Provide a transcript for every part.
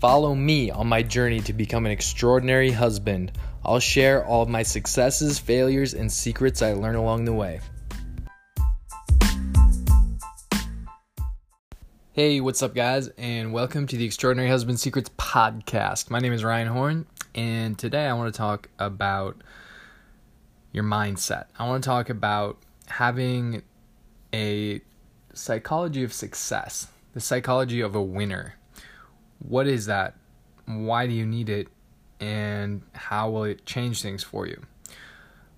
Follow me on my journey to become an extraordinary husband. I'll share all of my successes, failures, and secrets I learn along the way. Hey, what's up, guys, and welcome to the Extraordinary Husband Secrets podcast. My name is Ryan Horn, and today I want to talk about your mindset. I want to talk about having a psychology of success, the psychology of a winner. What is that? Why do you need it? And how will it change things for you?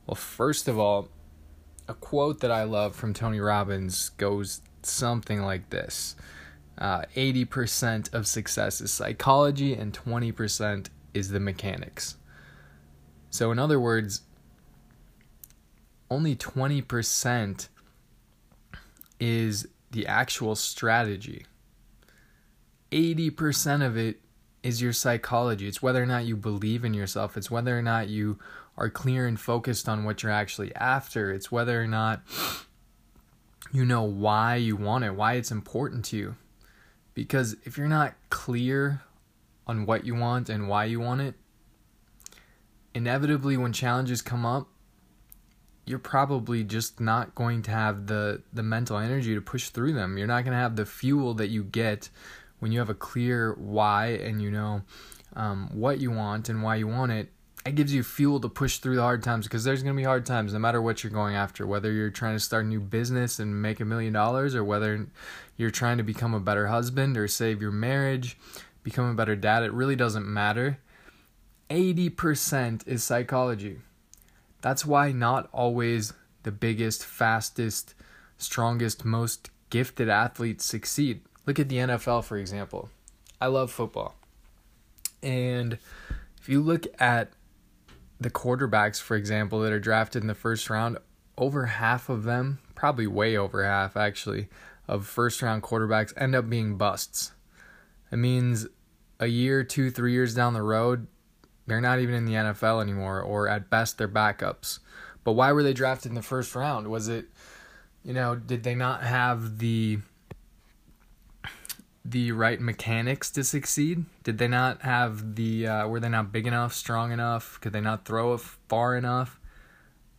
Well, first of all, a quote that I love from Tony Robbins goes something like this uh, 80% of success is psychology, and 20% is the mechanics. So, in other words, only 20% is the actual strategy. 80% of it is your psychology. It's whether or not you believe in yourself. It's whether or not you are clear and focused on what you're actually after. It's whether or not you know why you want it, why it's important to you. Because if you're not clear on what you want and why you want it, inevitably when challenges come up, you're probably just not going to have the the mental energy to push through them. You're not going to have the fuel that you get when you have a clear why and you know um, what you want and why you want it. It gives you fuel to push through the hard times because there's going to be hard times no matter what you're going after. Whether you're trying to start a new business and make a million dollars, or whether you're trying to become a better husband or save your marriage, become a better dad, it really doesn't matter. 80% is psychology. That's why not always the biggest, fastest, strongest, most gifted athletes succeed. Look at the NFL, for example. I love football. And if you look at the quarterbacks, for example, that are drafted in the first round, over half of them, probably way over half actually, of first round quarterbacks end up being busts. It means a year, two, three years down the road, they're not even in the NFL anymore, or at best, they're backups. But why were they drafted in the first round? Was it, you know, did they not have the the right mechanics to succeed? Did they not have the uh, were they not big enough, strong enough? Could they not throw far enough?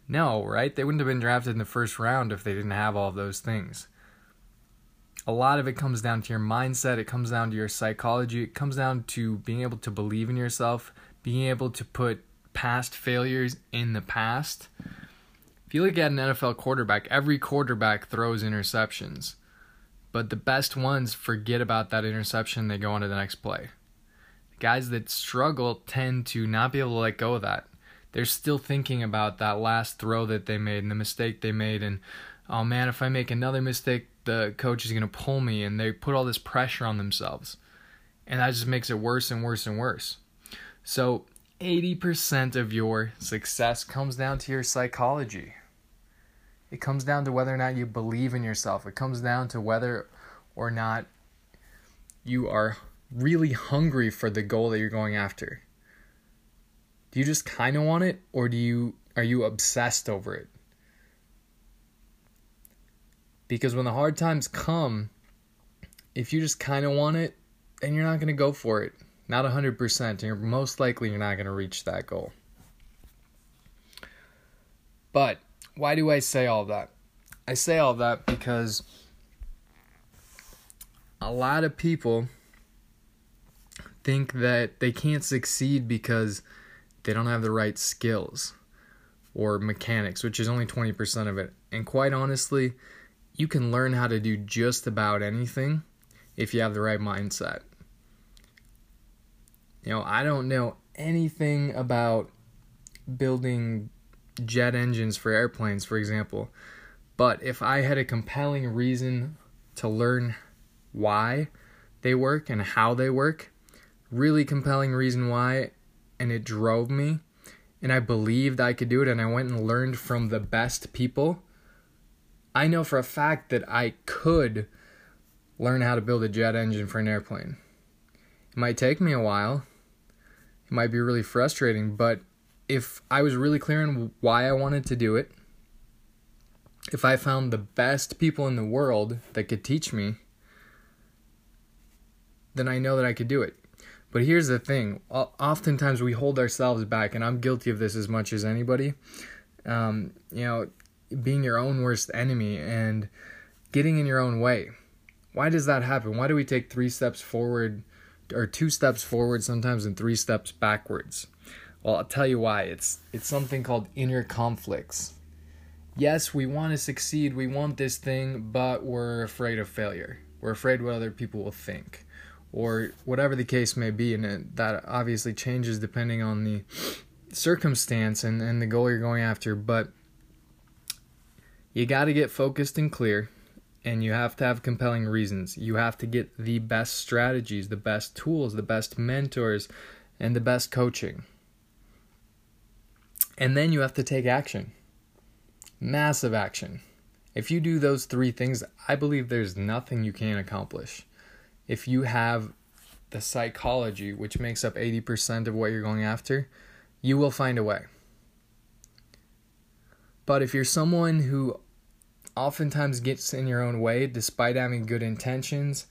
No, right? They wouldn't have been drafted in the first round if they didn't have all those things. A lot of it comes down to your mindset, it comes down to your psychology, it comes down to being able to believe in yourself, being able to put past failures in the past. If you look at an NFL quarterback, every quarterback throws interceptions, but the best ones forget about that interception, they go on to the next play. The guys that struggle tend to not be able to let go of that. They're still thinking about that last throw that they made and the mistake they made, and oh man, if I make another mistake, the coach is going to pull me, and they put all this pressure on themselves. And that just makes it worse and worse and worse. So, 80% of your success comes down to your psychology. It comes down to whether or not you believe in yourself. It comes down to whether or not you are really hungry for the goal that you're going after. Do you just kind of want it or do you are you obsessed over it? Because when the hard times come, if you just kind of want it, then you're not going to go for it not 100%, and you're most likely you're not going to reach that goal. But why do I say all that? I say all that because a lot of people think that they can't succeed because they don't have the right skills or mechanics, which is only 20% of it. And quite honestly, you can learn how to do just about anything if you have the right mindset. You know, I don't know anything about building jet engines for airplanes, for example. But if I had a compelling reason to learn why they work and how they work, really compelling reason why, and it drove me, and I believed I could do it, and I went and learned from the best people, I know for a fact that I could learn how to build a jet engine for an airplane. It might take me a while, it might be really frustrating, but if I was really clear on why I wanted to do it, if I found the best people in the world that could teach me, then I know that I could do it. But here's the thing oftentimes we hold ourselves back, and I'm guilty of this as much as anybody. Um, you know, being your own worst enemy and getting in your own way. Why does that happen? Why do we take three steps forward or two steps forward sometimes and three steps backwards? Well, I'll tell you why. It's it's something called inner conflicts. Yes, we want to succeed, we want this thing, but we're afraid of failure. We're afraid what other people will think or whatever the case may be and it, that obviously changes depending on the circumstance and, and the goal you're going after, but you got to get focused and clear and you have to have compelling reasons. You have to get the best strategies, the best tools, the best mentors, and the best coaching. And then you have to take action. Massive action. If you do those three things, I believe there's nothing you can't accomplish. If you have the psychology, which makes up 80% of what you're going after, you will find a way. But if you're someone who oftentimes gets in your own way despite having good intentions,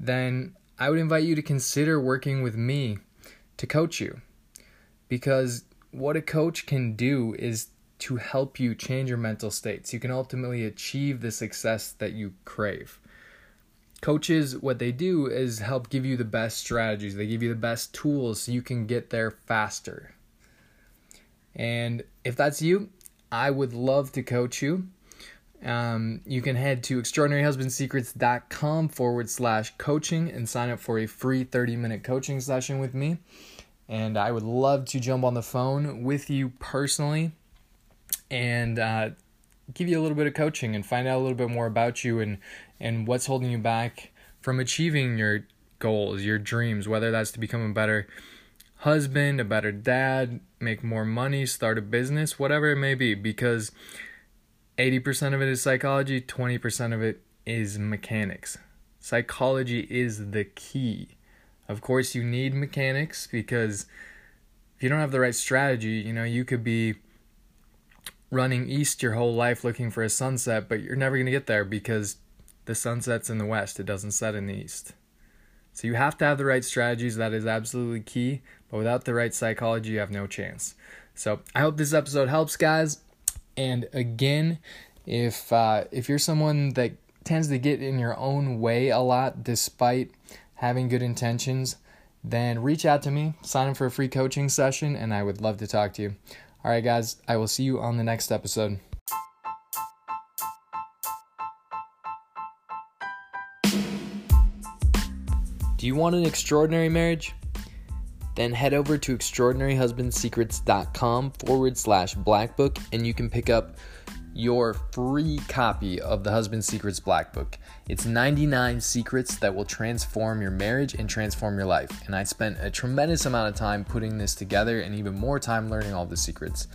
then I would invite you to consider working with me to coach you. Because what a coach can do is to help you change your mental states. You can ultimately achieve the success that you crave. Coaches, what they do is help give you the best strategies, they give you the best tools so you can get there faster. And if that's you, I would love to coach you. Um, you can head to extraordinaryhusbandsecrets.com forward slash coaching and sign up for a free 30 minute coaching session with me. And I would love to jump on the phone with you personally and uh, give you a little bit of coaching and find out a little bit more about you and, and what's holding you back from achieving your goals, your dreams, whether that's to become a better husband, a better dad, make more money, start a business, whatever it may be, because 80% of it is psychology, 20% of it is mechanics. Psychology is the key. Of course, you need mechanics because if you don't have the right strategy, you know, you could be running east your whole life looking for a sunset, but you're never going to get there because the sun sets in the west, it doesn't set in the east. So you have to have the right strategies, that is absolutely key, but without the right psychology, you have no chance. So I hope this episode helps, guys. And again, if uh, if you're someone that tends to get in your own way a lot despite having good intentions, then reach out to me, sign up for a free coaching session, and I would love to talk to you. All right, guys, I will see you on the next episode. Do you want an extraordinary marriage? then head over to extraordinaryhusbandsecrets.com forward slash black book and you can pick up your free copy of the Husband Secrets Black Book. It's 99 secrets that will transform your marriage and transform your life. And I spent a tremendous amount of time putting this together and even more time learning all the secrets.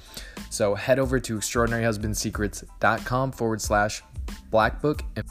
So head over to extraordinaryhusbandsecrets.com forward slash black book. And-